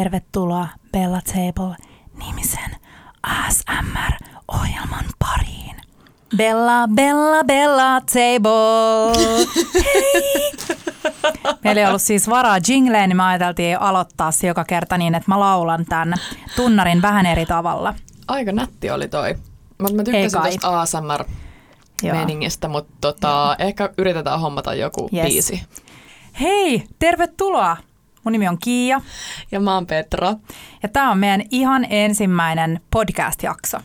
tervetuloa Bella Table nimisen ASMR-ohjelman pariin. Bella, Bella, Bella Table. Hei! Meillä ei ollut siis varaa jingleen, niin me ajateltiin aloittaa se joka kerta niin, että mä laulan tämän tunnarin vähän eri tavalla. Aika nätti oli toi. Mutta mä Ei tykkäsin kai. tuosta ASMR-meningistä, mutta tota, ehkä yritetään hommata joku Yes. biisi. Hei, tervetuloa! Mun nimi on Kiia Ja mä oon Petra. ja tämä on meidän ihan ensimmäinen podcast-jakso.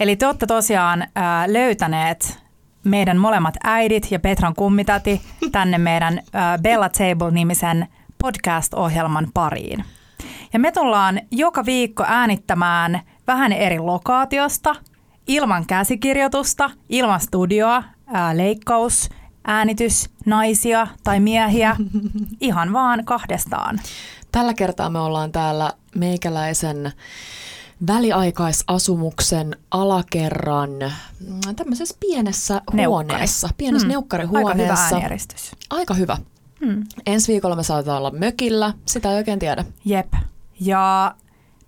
Eli te olette tosiaan ää, löytäneet meidän molemmat äidit ja Petran kummitäti tänne meidän ää, Bella Table-nimisen podcast-ohjelman pariin. Ja me tullaan joka viikko äänittämään vähän eri lokaatiosta, ilman käsikirjoitusta, ilman studioa, ää, leikkaus, äänitys, naisia tai miehiä, ihan vaan kahdestaan. Tällä kertaa me ollaan täällä meikäläisen väliaikaisasumuksen alakerran mm, tämmöisessä pienessä Neukkari. huoneessa, pienessä Mm. mm. neukkarihuoneessa. Aika hyvä äänieristys. Aika hyvä. Hmm. Ensi viikolla me saatetaan olla mökillä, sitä ei oikein tiedä. Jep. Ja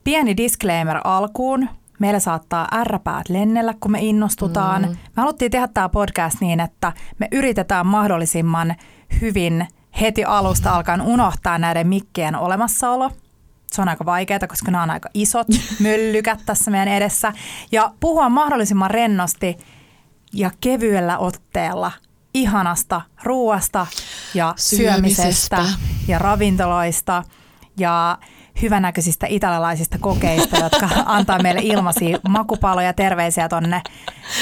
pieni disclaimer alkuun. Meillä saattaa ärräpäät lennellä, kun me innostutaan. Mm. Me haluttiin tehdä tämä podcast niin, että me yritetään mahdollisimman hyvin heti alusta alkaen unohtaa näiden mikkien olemassaolo. Se on aika vaikeaa, koska nämä on aika isot möllykät tässä meidän edessä. Ja puhua mahdollisimman rennosti ja kevyellä otteella ihanasta ruuasta ja syömisestä, Syömisestä. ja ravintoloista ja hyvänäköisistä italialaisista kokeista, jotka antaa meille ilmaisia makupaloja. Terveisiä tonne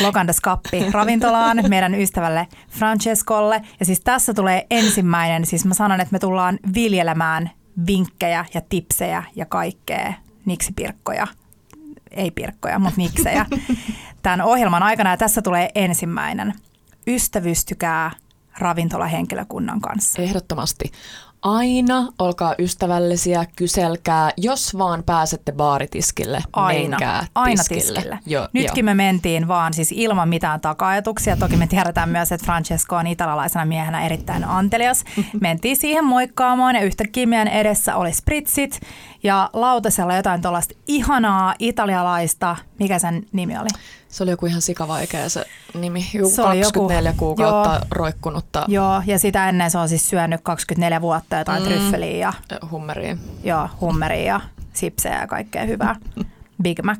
Lokandas Kappi ravintolaan meidän ystävälle Francescolle. Ja siis tässä tulee ensimmäinen, siis mä sanon, että me tullaan viljelemään vinkkejä ja tipsejä ja kaikkea, niksipirkkoja, ei pirkkoja, mutta niksejä, tämän ohjelman aikana. Ja tässä tulee ensimmäinen. Ystävystykää ravintolahenkilökunnan kanssa. Ehdottomasti. Aina olkaa ystävällisiä, kyselkää, jos vaan pääsette baaritiskille, Aina, menkää aina tiskille. tiskille. Jo, Nytkin jo. me mentiin vaan siis ilman mitään taka-ajatuksia. Toki me tiedetään myös, että Francesco on italialaisena miehenä erittäin antelias. Mentiin siihen moikkaamaan ja yhtäkkiä meidän edessä oli spritsit ja lautasella jotain tuollaista ihanaa italialaista, mikä sen nimi oli? Se oli joku ihan sikavaikea se nimi. Joku Se oli joku- 24 kuukautta joo. roikkunutta Joo, ja sitä ennen se on siis syönyt 24 vuotta jotain mm. Tryffeliä ja hummeriin. Joo, hummeria ja sipsejä ja kaikkea hyvää. Big Mac,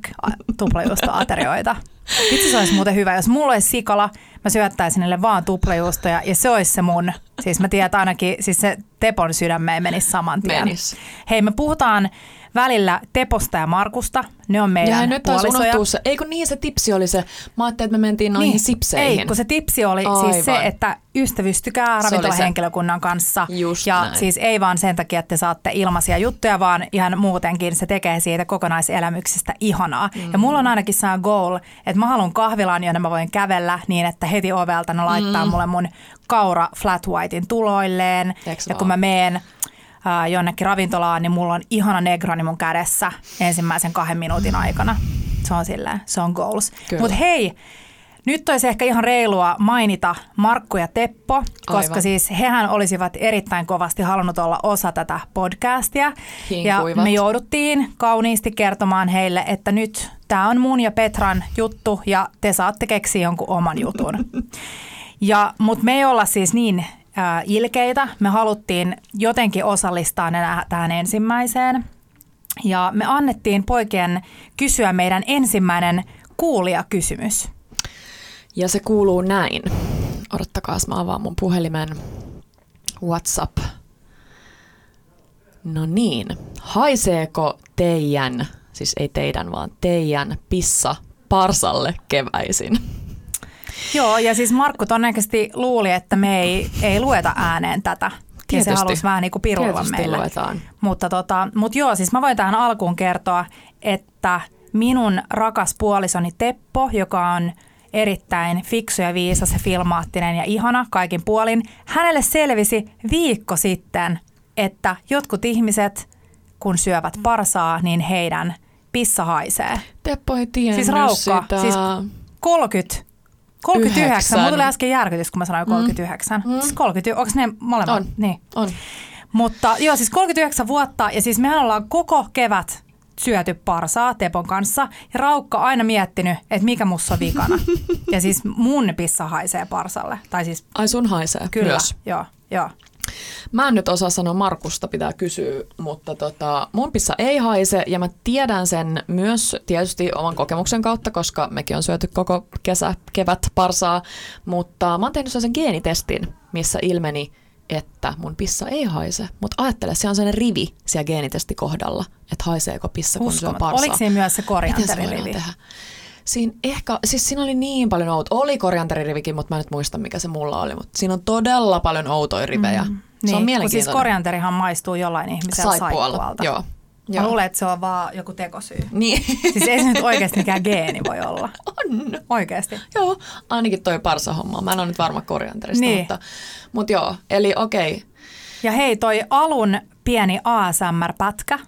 tuplajuustoaterioita. Itse se olisi muuten hyvä, jos mulla olisi sikala, mä syöttäisin niille vaan tuplajuustoja ja se olisi se mun. Siis mä tiedän että ainakin, siis se Tepon sydämeen menisi saman tien. Menis. Hei, me puhutaan välillä Teposta ja Markusta. Ne on Ja meidän nyt taas puolisoja. se. Eikö niin se tipsi oli se? Mä ajattelin, että me mentiin noihin sipseihin. Ei, kun se tipsi oli siis se, Aivan. että ystävystykää Se oli ravintolahenkilökunnan kanssa. Just ja näin. siis ei vaan sen takia, että te saatte ilmaisia juttuja, vaan ihan muutenkin se tekee siitä kokonaiselämyksestä ihanaa. Mm. Ja mulla on ainakin se goal, että mä haluan kahvilaan, jonne mä voin kävellä niin, että heti ovelta ne laittaa mm. mulle mun kaura flat whitein tuloilleen. Eiks ja kun vaan? mä meen ää, jonnekin ravintolaan, niin mulla on ihana negroni mun kädessä ensimmäisen kahden minuutin aikana. Se on silleen, se on goals. Mutta hei, nyt olisi ehkä ihan reilua mainita Markku ja Teppo, koska Aivan. siis hehän olisivat erittäin kovasti halunnut olla osa tätä podcastia. Ja Hinkuivat. me jouduttiin kauniisti kertomaan heille, että nyt tämä on mun ja Petran juttu ja te saatte keksiä jonkun oman jutun. Ja, mutta me ei olla siis niin äh, ilkeitä. Me haluttiin jotenkin osallistaa ne tähän ensimmäiseen. Ja me annettiin poikien kysyä meidän ensimmäinen kuulijakysymys. Ja se kuuluu näin. Odottakaa, mä avaan mun puhelimen WhatsApp. No niin. Haiseeko teidän, siis ei teidän, vaan teidän pissa parsalle keväisin? Joo, ja siis Markku todennäköisesti luuli, että me ei, ei lueta ääneen tätä. Ja se Tietysti. halusi vähän niin kuin piruilla Tietysti meille. luetaan. Mutta tota, mut joo, siis mä voin tähän alkuun kertoa, että minun rakas puolisoni Teppo, joka on erittäin fiksu ja viisas ja filmaattinen ja ihana kaikin puolin, hänelle selvisi viikko sitten, että jotkut ihmiset, kun syövät parsaa, niin heidän pissa haisee. Teppo ei tiennyt Siis raukka, sitä. siis 30 39. Yhdeksän. Mulla tuli äsken järkytys, kun mä sanoin 39. Mm. Siis 30, onko ne molemmat? On. Niin. On. Mutta joo, siis 39 vuotta ja siis mehän ollaan koko kevät syöty parsaa Tepon kanssa ja Raukka aina miettinyt, että mikä mussa on vikana. ja siis mun pissa haisee parsalle. Tai siis Ai sun haisee kyllä, myös. joo, joo. Mä en nyt osaa sanoa Markusta, pitää kysyä, mutta tota, mun pissa ei haise ja mä tiedän sen myös tietysti oman kokemuksen kautta, koska mekin on syöty koko kesä, kevät parsaa, mutta mä oon tehnyt sen geenitestin, missä ilmeni, että mun pissa ei haise. Mutta ajattele, se on sellainen rivi siellä geenitestikohdalla, että haiseeko pissa, kun syö Uskomaton. parsaa. Oliko siinä myös se Miten se tehdä? Siinä ehkä, siis siinä oli niin paljon outoja. Oli korianteririvikin, mutta mä en nyt muista, mikä se mulla oli. Mutta siinä on todella paljon outoja rivejä. Mm, se on Niin, kun siis mielenkiintoinen. korianterihan maistuu jollain ihmisellä Saippualla, saippualta. joo. Mä Joo. luulen, että se on vaan joku tekosyy. Niin. Siis ei se nyt oikeasti mikään geeni voi olla. on. Oikeasti. Joo, ainakin toi parsahomma. Mä en ole nyt varma korianterista, Niin. mutta, mutta joo. Eli okei, okay. Ja hei, toi alun pieni ASMR-pätkä.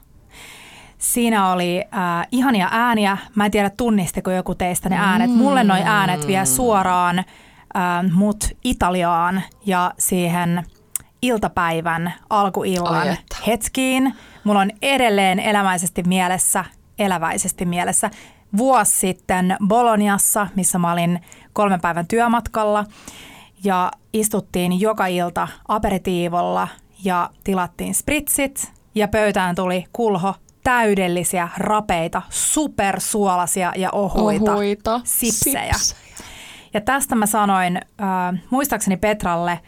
Siinä oli äh, ihania ääniä. Mä en tiedä, tunnistiko joku teistä ne äänet. Mulle noi äänet vie suoraan äh, mut Italiaan ja siihen iltapäivän alkuillan Ai hetkiin. Mulla on edelleen elämäisesti mielessä, eläväisesti mielessä vuosi sitten Boloniassa, missä mä olin kolmen päivän työmatkalla ja istuttiin joka ilta aperitiivolla ja tilattiin spritsit ja pöytään tuli kulho täydellisiä, rapeita, supersuolasia ja ohuita, Ohuita sipsejä. sipsejä. Ja tästä mä sanoin äh, muistaakseni Petralle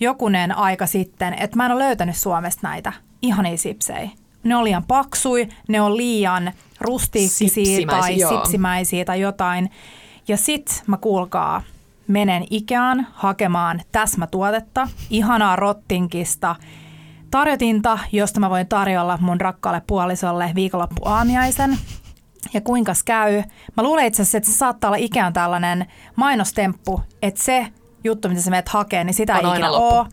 jokunen aika sitten, että mä en ole löytänyt Suomesta näitä ihania sipsejä. Ne on liian paksui, ne on liian rustiikkisia Sipsimäisiä, tai joo. sipsimäisiä tai jotain. Ja sit mä kuulkaa, menen Ikeaan hakemaan täsmätuotetta, ihanaa rottinkista, tarjotinta, josta mä voin tarjolla mun rakkaalle puolisolle viikonloppuaamiaisen. Ja kuinkas käy? Mä luulen itse asiassa, että se saattaa olla Ikean tällainen mainostemppu, että se juttu, mitä sä menet hakee, niin sitä On ei ikinä ole.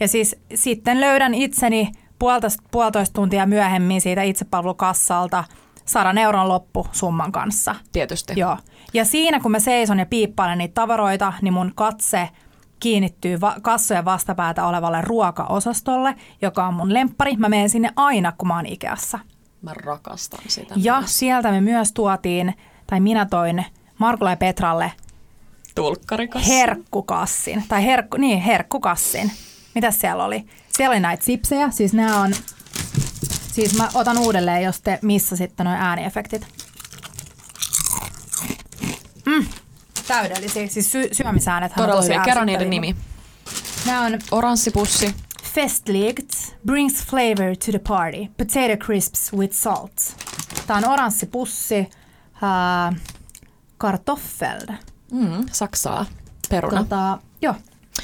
Ja siis sitten löydän itseni puolitoista, puolitoista tuntia myöhemmin siitä itsepalvelukassalta 100 euron loppusumman kanssa. Tietysti. Joo. Ja siinä kun mä seison ja piippailen niitä tavaroita, niin mun katse kiinnittyy va- kassojen vastapäätä olevalle ruokaosastolle, joka on mun lemppari. Mä menen sinne aina, kun mä oon Ikeassa. Mä rakastan sitä. Ja myös. sieltä me myös tuotiin, tai minä toin Markulle ja Petralle herkkukassin. Tai herkku, niin, herkkukassin. Mitäs siellä oli? Siellä oli näitä sipsejä, siis nämä on, siis mä otan uudelleen, jos te missasitte noin ääniefektit. Mm, täydellisiä, siis sy- syömisäänet Todella hyviä. Kerro niiden nimi. Nämä on Oranssipussi. Festligt brings flavor to the party. Potato crisps with salt. Tämä on oranssipussi. Uh, kartoffel. Mm, Saksaa. Peruna. Tota, joo,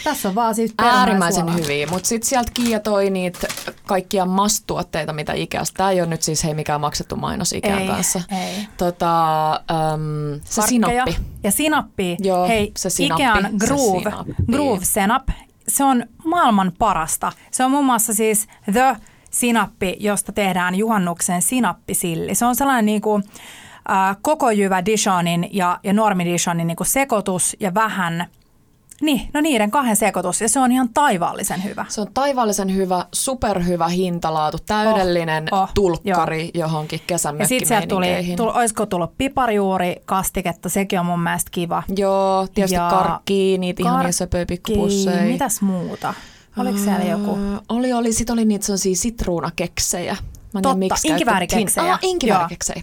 tässä on vaan siis Äärimmäisen hyviä, mutta sitten sieltä Kiia toi niitä kaikkia mastuotteita, mitä Ikeasta. Tämä ei ole nyt siis hei mikään maksettu mainos Ikean Ei, kanssa. ei. Tota, äm, se sinappi. Ja sinappi. Joo, Hei, se sinappi, Ikean se Groove, sinappi. Groove Senap, se on maailman parasta. Se on muun muassa siis The Sinappi, josta tehdään juhannuksen sinappisilli. Se on sellainen niin kuin, äh, koko jyvä Dijonin ja, ja normi Dijonin niin kuin sekoitus ja vähän, niin, no niiden kahden sekoitus. Ja se on ihan taivaallisen hyvä. Se on taivaallisen hyvä, superhyvä hintalaatu, täydellinen Oh, oh, tulkkari johonkin Ja sitten sieltä tuli, tuli, olisiko tullut piparijuuri kastiketta, sekin on mun mielestä kiva. Joo, tietysti Ja karkkia, niitä karkki, niissä söpöjä pikkupusseja. Mitäs muuta? Oliko siellä joku? Öö, Oli, oli. Sitten oli niitä sellaisia sitruunakeksejä. Mä en Totta, miksi inkiväärikeksejä. Ah, inkiväärikeksejä.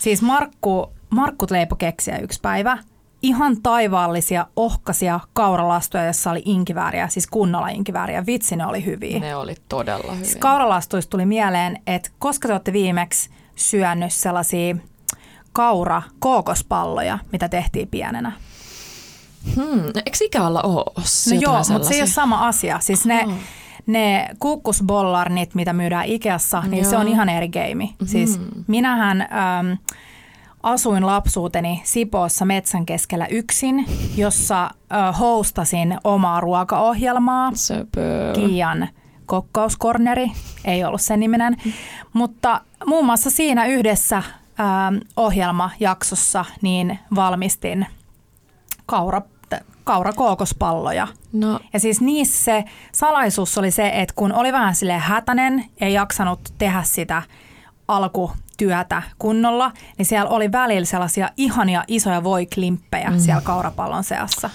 Siis Markku, Markku leipo keksiä yksi päivä. Ihan taivaallisia, ohkaisia kauralastuja, jossa oli inkivääriä, siis kunnolla inkivääriä. Vitsi, ne oli hyviä. Ne oli todella hyviä. Siis kauralastuista tuli mieleen, että koska te olette viimeksi syönyt sellaisia kaura kookospalloja, mitä tehtiin pienenä. Hmm, eikö ikällä ole No joo, mutta se ei ole sama asia. Siis ne, ne kukkusbollarnit, mitä myydään Ikeassa, niin se Joo. on ihan eri game. Siis minähän äm, asuin lapsuuteni Sipoossa metsän keskellä yksin, jossa äh, hostasin omaa ruokaohjelmaa. Söpö. Kiian kokkauskorneri, ei ollut sen niminen, mutta muun muassa siinä yhdessä ähm, ohjelmajaksossa niin valmistin kaura, kaurakookospalloja. No, Ja siis niissä se salaisuus oli se, että kun oli vähän sille hätänen, ei jaksanut tehdä sitä alkutyötä kunnolla, niin siellä oli välillä sellaisia ihania isoja voiklimppejä mm. siellä kaurapallon seassa.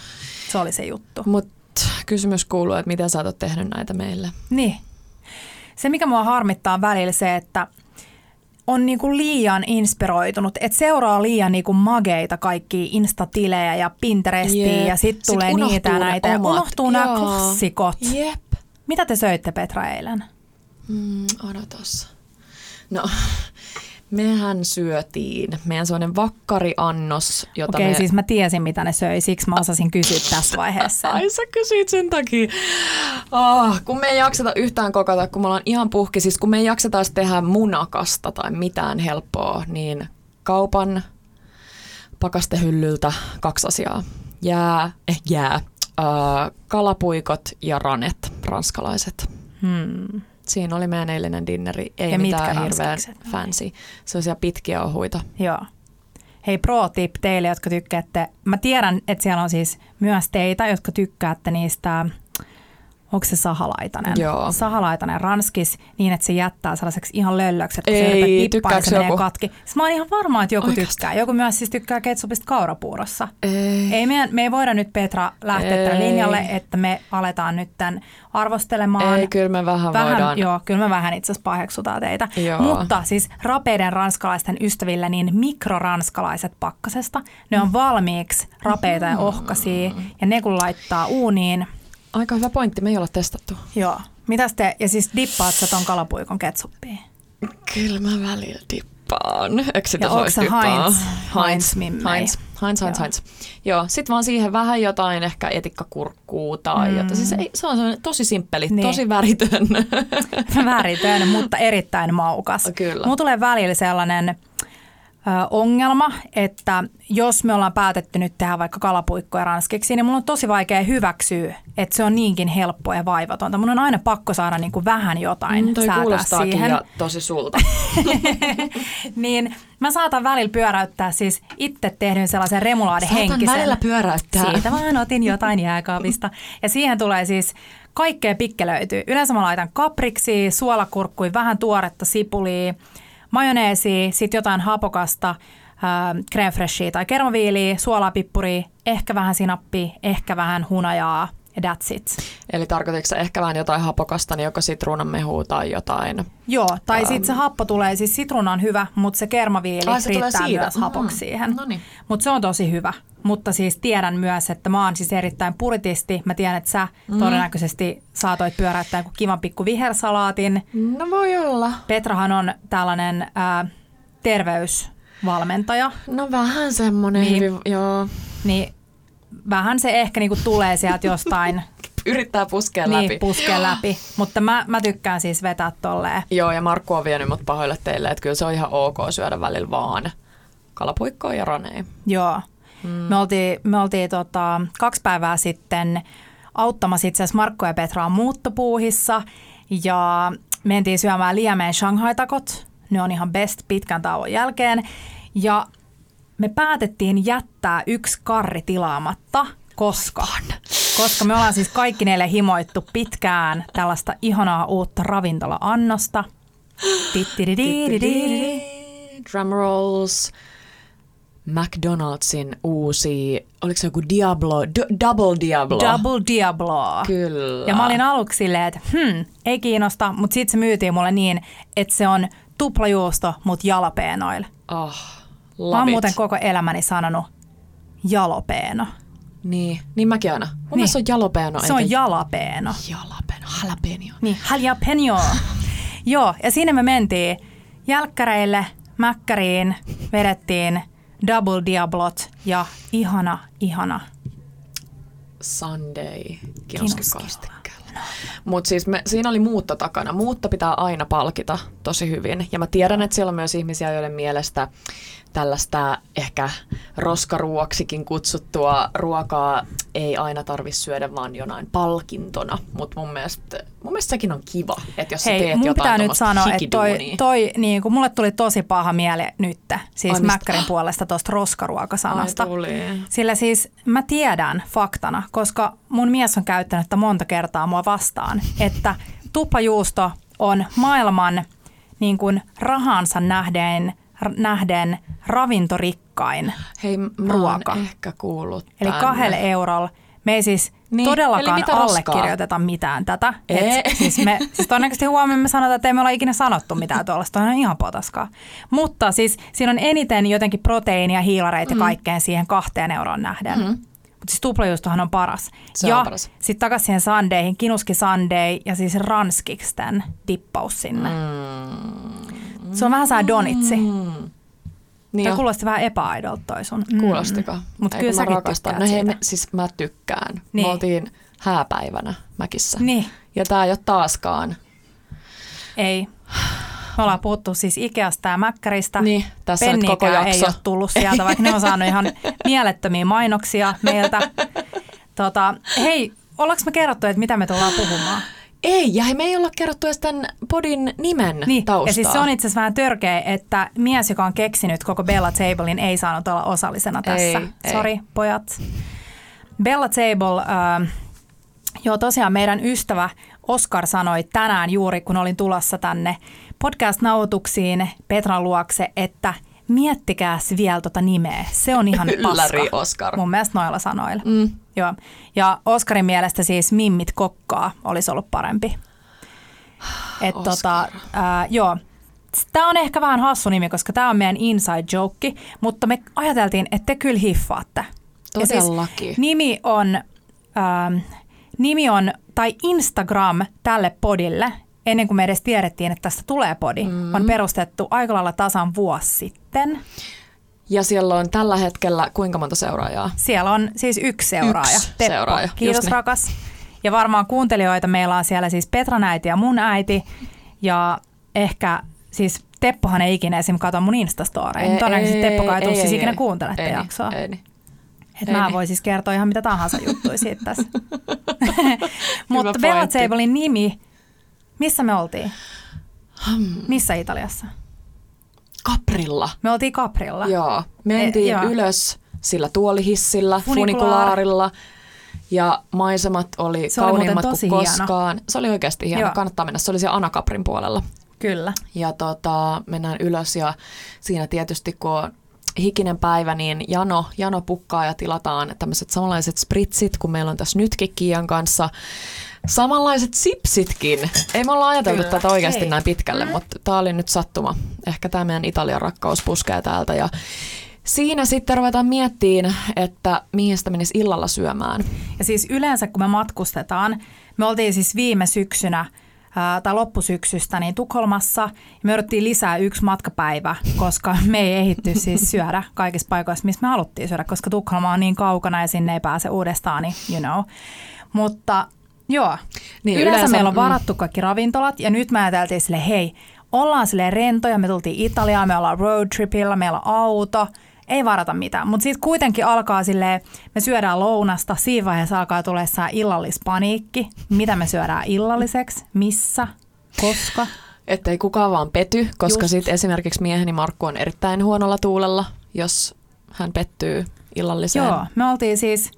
Se oli se juttu. mut kysymys kuuluu, että miten sä oot tehnyt näitä meille? Niin. Se, mikä mua harmittaa välillä se, että on niinku liian inspiroitunut, että seuraa liian niinku mageita kaikki instatilejä ja Pinterestia Jep. ja sitten Sit tulee unohtuu niitä ja näitä ja omat. unohtuu nämä klassikot. Jep. Mitä te söitte Petra eilen? Mm, odotas. No, mehän syötiin meidän sellainen vakkariannos, jota Okei, me... siis mä tiesin mitä ne söi, siksi mä osasin kysyä tässä vaiheessa. Ai sä kysyit sen takia. Oh, kun me ei jakseta yhtään kokata, kun me ollaan ihan puhki, siis kun me ei jakseta tehdä munakasta tai mitään helppoa, niin kaupan pakastehyllyltä kaksi asiaa. Jää, eh jää, äh, kalapuikot ja ranet, ranskalaiset. Hmm. Siinä oli meidän eilinen dinneri, ei Ja mitään mitkä hirveän ranskakset? fancy. Sellaisia pitkiä ohuita. Joo. Hei pro tip teille, jotka tykkäätte. Mä tiedän, että siellä on siis myös teitä, jotka tykkäätte niistä, onko se sahalaitanen? Joo. Sahalaitanen ranskis niin, että se jättää sellaiseksi ihan löllöksi, että kun Ei, se yrität dippaa, niin se joku? katki. Siis mä oon ihan varma, että joku Oikeasti? tykkää. Joku myös siis tykkää ketsupista kaurapuurossa. Ei. Ei me, me ei voida nyt Petra lähteä Ei. tälle linjalle, että me aletaan nyt tämän arvostelemaan. Ei, kyllä me vähän, Vähän, voidaan. joo, kyllä me vähän itse asiassa paheksutaan teitä. Joo. Mutta siis rapeiden ranskalaisten ystäville niin mikroranskalaiset pakkasesta, ne on valmiiksi rapeita ja ohkaisia ja ne kun laittaa uuniin, Aika hyvä pointti, me ei olla testattu. joo. Mitäs te, ja siis dippaat sä ton kalapuikon ketsuppiin? Kyllä mä välillä dippaan. Eikö sitä Ja onko? Heinz? Heinz, Heinz? Heinz, Heinz, Heinz, Joo. Sit vaan siihen vähän jotain ehkä etikkakurkkuu tai Mm. jotain. Siis ei, se on sellainen tosi simppeli, Niin. tosi väritön. Väritön, mutta erittäin maukas. Kyllä. Mulla tulee välillä sellainen ongelma, että jos me ollaan päätetty nyt tehdä vaikka kalapuikkoja ranskiksi, niin mulla on tosi vaikea hyväksyä, että se on niinkin helppoa ja vaivatonta. Mun on aina pakko saada niin kuin vähän jotain Mm, toi säätää siihen. ja tosi sulta. niin mä saatan välillä pyöräyttää siis itse tehdyn sellaisen remulaade Saatan välillä pyöräyttää. Siitä vaan otin jotain jääkaapista. Ja siihen tulee siis kaikkea pikkelöityy. Yleensä mä laitan kapriksi, suolakurkkui, vähän tuoretta sipulia, majoneesia, sitten jotain hapokasta, freshia tai kermaviiliä, suolaa, pippuria, ehkä vähän sinappia, ehkä vähän hunajaa ja that's it. Eli tarkoitiko sä ehkä vähän jotain hapokasta, niin joko sitruunanmehua tai jotain? Joo, tai sitten se happo tulee, siis sitruuna on hyvä, mutta se kermaviili Ai, se riittää myös hapoksi Mm. siihen. Noniin. Mutta se on tosi hyvä. Mutta siis tiedän myös, että mä oon siis erittäin puritisti. Mä tiedän, että sä Mm. todennäköisesti saatoit pyöräyttää joku kivan pikku vihersalaatin. No voi olla. Petrahan on tällainen ää, terveysvalmentaja, No vähän semmonen Niin. hyvin, joo. niin vähän se ehkä niinku tulee sieltä jostain Yrittää puskea niin, läpi. puskea läpi. Mutta mä, mä tykkään siis vetää tolleen. Joo, ja Markku on vienyt mut pahoille teille, että kyllä se on ihan ok syödä välillä vaan kalapuikkoa ja ranei. Joo. Mm. Me oltiin, me oltiin tota, kaksi päivää sitten auttamassa itse asiassa Markko ja Petraa muuttopuuhissa ja mentiin syömään Liemeen Shanghai-takot. Ne on ihan best pitkän tauon jälkeen. Ja me päätettiin jättää yksi karri tilaamatta, koska, koska me ollaan siis kaikki neille himoittu pitkään tällaista ihanaa uutta ravintola-annosta. Tittidididididi. Drumrolls, McDonaldsin uusi, oliko se joku Diablo, D- Double Diablo? Double Diablo. Kyllä. Ja mä olin aluksi silleen, että hmm, ei kiinnosta, mutta sitten se myytiin mulle niin, että se on tuplajuusto, mut jalapeenoilla. Oh, Mä oon it. muuten koko elämäni sanonut jalopeeno. Niin, niin mäkin aina. Mun Niin. se on jalapeno. Se on eikä jalapeeno. jalapeno. Niin, jalapeno. Joo, ja sinne me mentiin jälkkäreille, mäkkäriin, vedettiin double diablot ja ihana, ihana. Sunday Kinoskilla. kioskikastikkeella. Mutta siis me, siinä oli muutto takana. Muutta pitää aina palkita tosi hyvin. Ja mä tiedän, että siellä on myös ihmisiä, joiden mielestä tällaista ehkä roskaruoksikin kutsuttua ruokaa ei aina tarvitse syödä vaan jonain palkintona, mutta mun mielestä, mun mielestä sekin on kiva, että jos Hei, sä teet mun jotain pitää nyt sanoa, että toi, toi niin kuin mulle tuli tosi paha mieli nyt, siis Ai mistä? Mäkkärin puolesta tuosta roskaruokasanasta. Ai tuli. Sillä siis mä tiedän faktana, koska mun mies on käyttänyt tätä monta kertaa mua vastaan, että tuppajuusto on maailman niin kuin rahansa nähden, nähden ravintorikkain. Hei, mä ruoka. ehkä kuullut Eli kahdella eurolla me ei siis Niin, todellakaan mitä roskaa? allekirjoiteta mitään tätä. Ei. Et, siis, me, siis todennäköisesti huomenna me sanotaan, että ei me olla ikinä sanottu mitään tuollaista. On ihan potaskaa. Mutta siis siinä on eniten jotenkin proteiinia, hiilareita mm. kaikkeen siihen kahteen euroon nähden. Mm. Mutta siis tuplajuustohan on paras. Se ja sitten takaisin siihen sandeihin, kinuski sandei ja siis ranskiksten dippaus sinne. Mm. Se on vähän saa donitsi. Mm. Niin Tämä kuulosti vähän epäaidolta toi sun. Mm. Kuulostiko? Mutta Ei, kyllä säkin rakastan. No hei, me, siis mä tykkään. Niin. Me oltiin hääpäivänä Mäkissä. Niin. Ja tää ei ole taaskaan. Ei. Me ollaan puhuttu siis Ikeasta ja Mäkkäristä. Niin, tässä nyt koko jakso. ei ole tullut sieltä, vaikka ne on saanut ihan mielettömiä mainoksia meiltä. Tota, hei, ollaanko me kerrottu, että mitä me tullaan puhumaan? Ei, ja me ei olla kerrottu edes tämän podin nimen Niin, taustaa. ja siis se on itse asiassa vähän törkeä, että mies, joka on keksinyt koko Bella Tablein, ei saanut olla osallisena tässä. Ei, ei. Sori, pojat. Bella Table, äh, joo tosiaan meidän ystävä Oskar sanoi tänään juuri, kun olin tulossa tänne podcast-nautuksiin Petran luokse, että miettikääs vielä tota nimeä. Se on ihan Ylläri, paska. Oskar. Mun mielestä noilla sanoilla. Mm. Joo. Ja Oskarin mielestä siis Mimmit kokkaa olisi ollut parempi. Et Oskar. tota, ää, joo. Tämä on ehkä vähän hassu nimi, koska tämä on meidän inside joke, mutta me ajateltiin, että te kyllä hiffaatte. Ja Todellakin. Siis nimi on, ähm, nimi on, tai Instagram tälle podille, ennen kuin me edes tiedettiin, että tästä tulee podi, mm. on perustettu aika lailla tasan vuosi sitten. Ja siellä on tällä hetkellä kuinka monta seuraajaa? Siellä on siis yksi seuraaja. Yksi Teppo. seuraaja, Kiitos niin. rakas. Ja varmaan kuuntelijoita meillä on siellä siis Petran äiti ja mun äiti. Ja ehkä siis Teppohan ei ikinä esim. kato mun Instastoreja. Todennäköisesti Teppo ei, ei siis ikinä kuuntele tätä ei, jaksoa. Ei, niin. Et Ei mä niin. voin siis kertoa ihan mitä tahansa juttuja siitä tässä. Mutta. Tablein nimi, missä me oltiin? Hmm. Missä Italiassa? Kaprilla. Me oltiin Caprilla. Joo. Mentiin E, ylös sillä tuolihissillä, funikulaarilla. Ja maisemat oli Se oli kauniimmat tosi kuin hieno. koskaan. Se oli oikeasti hieno. Joo. Kannattaa mennä. Se oli siellä Anakaprin puolella. Kyllä. Ja tota, mennään ylös ja siinä tietysti kun on hikinen päivä, niin jano, jano pukkaa ja tilataan tämmöiset samanlaiset spritsit, kun meillä on tässä nytkin Kiian kanssa. Samanlaiset sipsitkin. Ei me olla ajateltu Kyllä, tätä oikeasti ei. näin pitkälle, mutta tämä oli nyt sattuma. Ehkä tämä meidän Italian rakkaus puskee täältä ja siinä sitten ruvetaan miettiin, että mihin sitä menisi illalla syömään. Ja siis yleensä kun me matkustetaan, me oltiin siis viime syksynä ää, tai loppusyksystä niin Tukholmassa ja me jouduttiin lisää yksi matkapäivä, koska me ei ehitty siis syödä kaikissa paikoissa, missä me haluttiin syödä, koska Tukholma on niin kaukana ja sinne ei pääse uudestaan, niin you know. Mutta joo, Niin, yleensä, yleensä- meillä on mm. varattu kaikki ravintolat ja nyt me ajateltiin sille, hei, ollaan sille rentoja, me tultiin Italiaan, me ollaan roadtripilla, meillä on auto, ei varata mitään. Mutta sitten kuitenkin alkaa sille, me syödään lounasta, siinä vaiheessa alkaa tulla illallispaniikki, mitä me syödään illalliseksi, missä, koska. Että ei kukaan vaan pety, koska sitten esimerkiksi mieheni Markku on erittäin huonolla tuulella, jos hän pettyy illalliseen. Joo, me oltiin siis,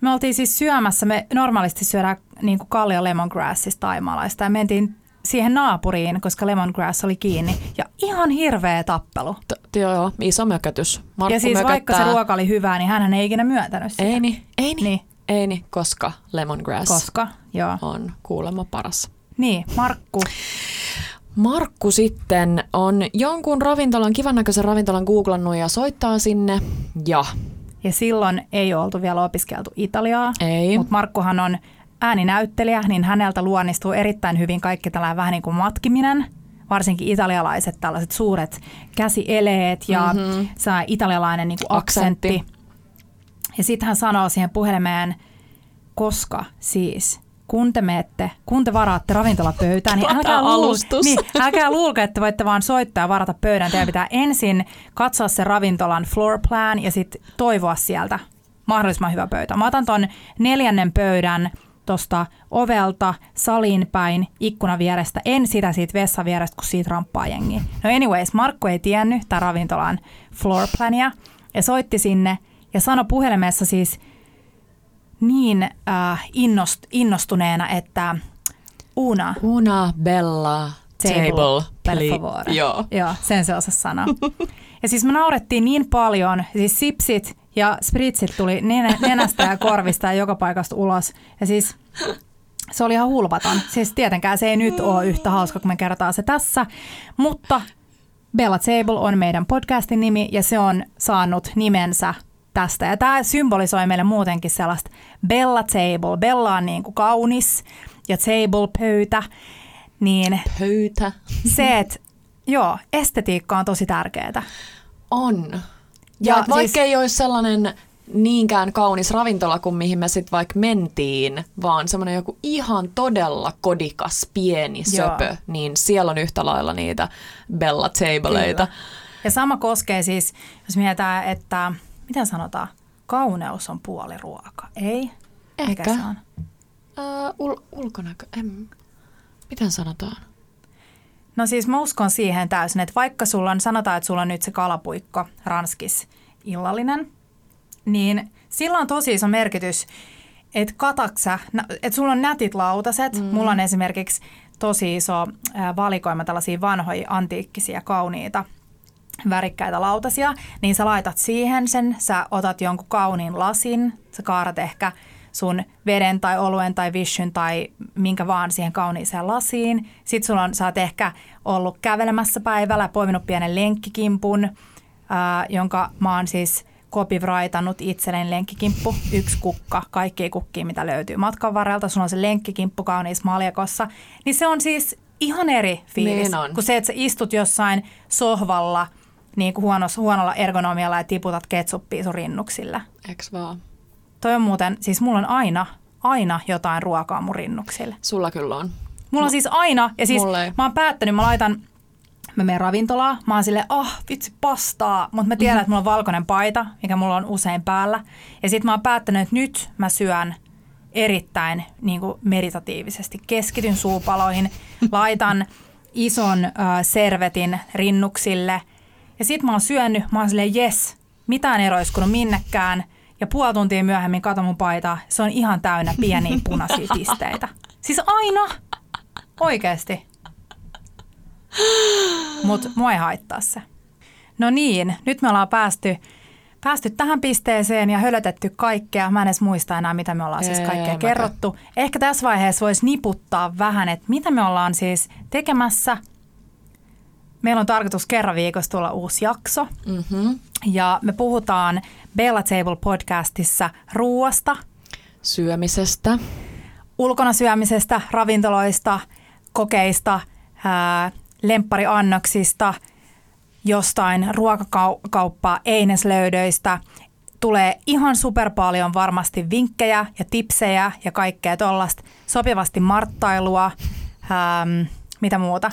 me oltiin siis syömässä, me normaalisti syödään niin kuin Kallio Lemongrassista taimaalaista ja mentiin siihen naapuriin, koska Lemongrass oli kiinni. Ja ihan hirveä tappelu. T- joo, joo, iso mökötys. Markku ja siis mököttää. vaikka se ruoka oli hyvää, niin hän ei ikinä myöntänyt sitä. Ei niin, ei niin, Niin. ei niin, koska lemongrass Koska, joo. on kuulemma paras. Niin, Markku. Markku sitten on jonkun ravintolan, kivan näköisen ravintolan googlannut ja soittaa sinne. Ja Ja silloin ei oltu vielä opiskeltu Italiaa. ei. Mutta Markkuhan on ääninäyttelijä, niin häneltä luonnistuu erittäin hyvin kaikki tällainen vähän niin kuin matkiminen. Varsinkin italialaiset tällaiset suuret käsieleet ja Mhm. mm-hmm. saa italialainen niin kuin Aksentti. aksentti. Ja sitten hän sanoo siihen puhelimeen, koska siis, kun te menette, kun te varaatte ravintolapöytään, niin älkää, luul- niin, älkää luulko, että voitte vaan soittaa ja varata pöydän. Teidän pitää ensin katsoa se ravintolan floor plan ja sitten toivoa sieltä mahdollisimman hyvä pöytä. Mä otan ton neljännen pöydän tuosta ovelta saliin päin ikkunan vierestä, en sitä siitä vessan vierestä, kun siitä ramppaa jengi. No anyways, Markku ei tiennyt tämän ravintolan floor plania ja soitti sinne ja sanoi puhelimessa siis niin äh, innost, innostuneena, että Una. Una Bella Table, table per Joo. Joo, sen se osasi sanoa. ja siis me naurettiin niin paljon, siis sipsit ja spritsit tuli nenästä ja korvista ja joka paikasta ulos. Ja siis se oli ihan hulvaton. Siis tietenkään se ei nyt ole yhtä hauska, kun me kerrotaan se tässä. Mutta Bella Table on meidän podcastin nimi ja se on saanut nimensä tästä. Ja tämä symbolisoi meille muutenkin sellaista Bella Table. Bella on niin kuin kaunis ja table pöytä. Niin pöytä. Se, että joo, estetiikka on tosi tärkeää. On. Ja, ja vaikka siis, ei olisi sellainen niinkään kaunis ravintola kuin mihin me sitten vaikka mentiin, vaan semmoinen joku ihan todella kodikas pieni söpö, Joo. niin siellä on yhtä lailla niitä Bella Tableita. Ja sama koskee siis, jos mietitään, että miten sanotaan, kauneus on puoli ruoka, ei? Ehkä. Mikä se on? Uh, ul- ulkonäkö, en, miten sanotaan? No siis mä uskon siihen täysin, että vaikka sulla on, sanotaan, että sulla on nyt se kalapuikko, ranskis, illallinen, niin sillä on tosi iso merkitys, että kataksa, että sulla on nätit lautaset. Mm. Mulla on esimerkiksi tosi iso valikoima tällaisia vanhoja, antiikkisia, kauniita värikkäitä lautasia, niin sä laitat siihen sen, sä otat jonkun kauniin lasin, sä kaarat ehkä sun veden tai oluen tai vishyn tai minkä vaan siihen kauniiseen lasiin. Sitten sulla on, sä oot ehkä ollut kävelemässä päivällä, poiminut pienen lenkkikimpun, ää, jonka mä oon siis copywritannut itselleen lenkkikimppu, yksi kukka, kaikki kukkia, mitä löytyy matkan varrelta. Sulla on se lenkkikimppu kauniissa maljakossa. Niin se on siis ihan eri fiilis niin on. kuin se, että sä istut jossain sohvalla niin kuin huonossa, huonolla ergonomialla ja tiputat ketsuppia sun rinnuksilla. Eks vaan? Toi on muuten, siis mulla on aina, aina jotain ruokaa mun rinnuksille. Sulla kyllä on. Mulla on siis aina, ja siis mä oon päättänyt, mä laitan mä menen ravintolaan, mä oon silleen, oh, vitsi pastaa, mutta mä tiedän, mm-hmm. että mulla on valkoinen paita, mikä mulla on usein päällä. Ja sitten mä oon päättänyt, että nyt mä syön erittäin niin kuin meditatiivisesti. Keskityn suupaloihin, laitan ison äh, servetin rinnuksille. Ja sitten mä oon syönyt, mä oon silleen, yes, mitään ei roiskunut minnekään. Ja puoli tuntia myöhemmin katon mun paita, se on ihan täynnä pieniä punaisia pisteitä. Siis aina, oikeasti. Mutta mua ei haittaa se. No niin, nyt me ollaan päästy, päästy tähän pisteeseen ja hölötetty kaikkea. Mä en edes muista enää, mitä me ollaan siis kaikkea ei, kerrottu. Ehkä tässä vaiheessa voisi niputtaa vähän, että mitä me ollaan siis tekemässä. Meillä on tarkoitus kerran viikossa tulla uusi jakso. Mm-hmm. Ja me puhutaan Bella Table podcastissa ruuasta. Syömisestä. Ulkona syömisestä, ravintoloista, kokeista, ää, lemppariannoksista, jostain ruokakauppaa eineslöydöistä. Tulee ihan super paljon varmasti vinkkejä ja tipsejä ja kaikkea tuollaista. Sopivasti marttailua. Ähm, mitä muuta?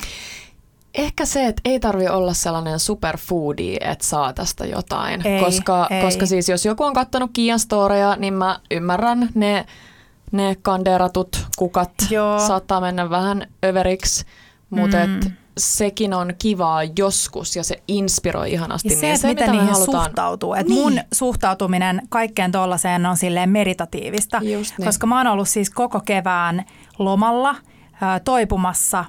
Ehkä se, että ei tarvi olla sellainen superfoodi, että saa tästä jotain. Ei, koska, ei. koska siis jos joku on kattonut Kian storeja, niin mä ymmärrän ne, ne kanderatut kukat Joo. saattaa mennä vähän överiksi. Mutta mm sekin on kivaa joskus ja se inspiroi ihanasti. Ja se, niin se miten niihin halutaan... suhtautuu. Et niin. Mun suhtautuminen kaikkeen tuollaiseen on silleen meditatiivista, Just niin. koska mä oon ollut siis koko kevään lomalla toipumassa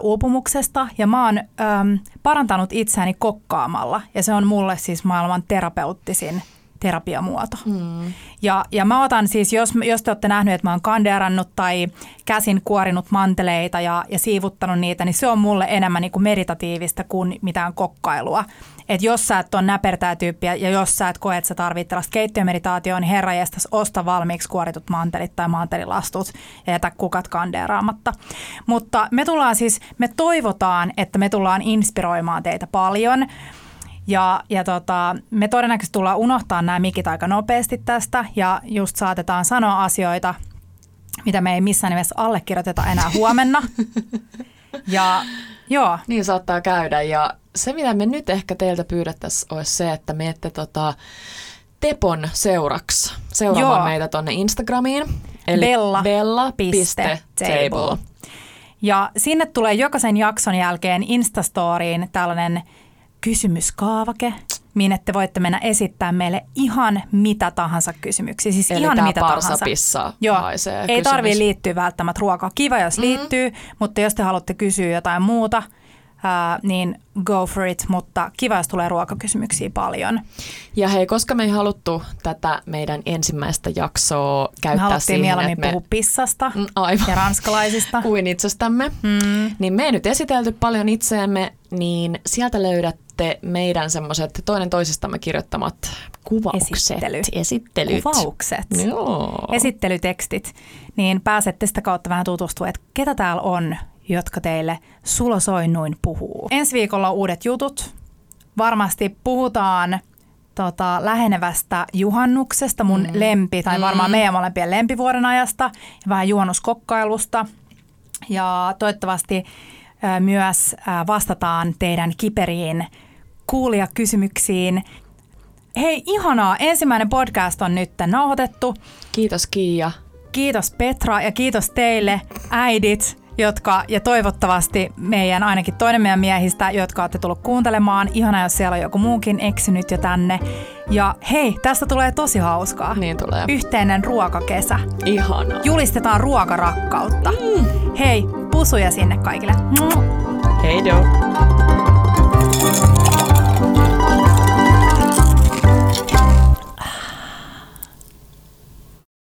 uupumuksesta ja mä oon äm, parantanut itseäni kokkaamalla ja se on mulle siis maailman terapeuttisin – terapiamuoto. Mm. Ja, ja mä otan siis, jos, jos te olette nähneet, että mä oon kandeerannut tai käsin kuorinut manteleita ja, ja siivuttanut niitä, niin se on mulle enemmän niin kuin meditatiivista kuin mitään kokkailua. Et jos sä et ole näpertää tyyppiä ja jos sä et koe, että sä tarvitset tällaista keittiömeditaatioon, niin herra jästäs, osta valmiiksi kuoritut mantelit tai mantelilastut ja jätä kukat kandeeraamatta. Mutta me tullaan siis, me toivotaan, että me tullaan inspiroimaan teitä paljon – ja, ja tota, me todennäköisesti tullaan unohtaa nämä mikit aika nopeasti tästä ja just saatetaan sanoa asioita mitä me ei missään nimessä allekirjoiteta enää huomenna. Ja joo. Niin saattaa käydä ja se mitä me nyt ehkä teiltä pyydettäisiin olisi se, että menette tota Tepon seuraksi seuraamaan joo. meitä tonne Instagramiin. Eli bella.table. Bella. Ja sinne tulee jokaisen jakson jälkeen Instastoriin tällainen kysymyskaavake, minne te voitte mennä esittää meille ihan mitä tahansa kysymyksiä. Siis Eli ihan mitä tahansa. Joo, ei tarvitse liittyä välttämättä ruokaa. Kiva, jos mm-hmm. liittyy, mutta jos te haluatte kysyä jotain muuta, Niin go for it, mutta kiva, jos tulee ruokakysymyksiä paljon. Ja hei, koska me ei haluttu tätä meidän ensimmäistä jaksoa käyttää me siihen, mieluummin me... puhua pissasta mm, Aivan. ja ranskalaisista. Kuin itsestämme. Mm. Niin me ei nyt esitelty paljon itseämme, niin sieltä löydätte meidän semmoiset toinen toisistamme kirjoittamat kuvaukset. Esittely. Esittelyt. Kuvaukset. Joo. Esittelytekstit. Niin pääsette sitä kautta vähän tutustua, että ketä täällä on jotka teille sulosoinnuin puhuu. Ensi viikolla uudet jutut. Varmasti puhutaan tota, lähenevästä juhannuksesta, mun mm. lempi, tai varmaan mm. meidän molempien lempivuoden ajasta, ja vähän juhannuskokkailusta. Ja toivottavasti ä, myös ä, vastataan teidän kiperiin kuulijakysymyksiin. Hei, ihanaa. Ensimmäinen podcast on nyt nauhoitettu. Kiitos Kiia. Kiitos Petra ja kiitos teille äidit jotka, ja toivottavasti meidän ainakin toinen meidän miehistä, jotka olette tullut kuuntelemaan. Ihana, jos siellä on joku muukin eksynyt jo tänne. Ja hei, tästä tulee tosi hauskaa. Niin tulee. Yhteinen ruokakesä. Ihana. Julistetaan ruokarakkautta. Mm. Hei, pusuja sinne kaikille.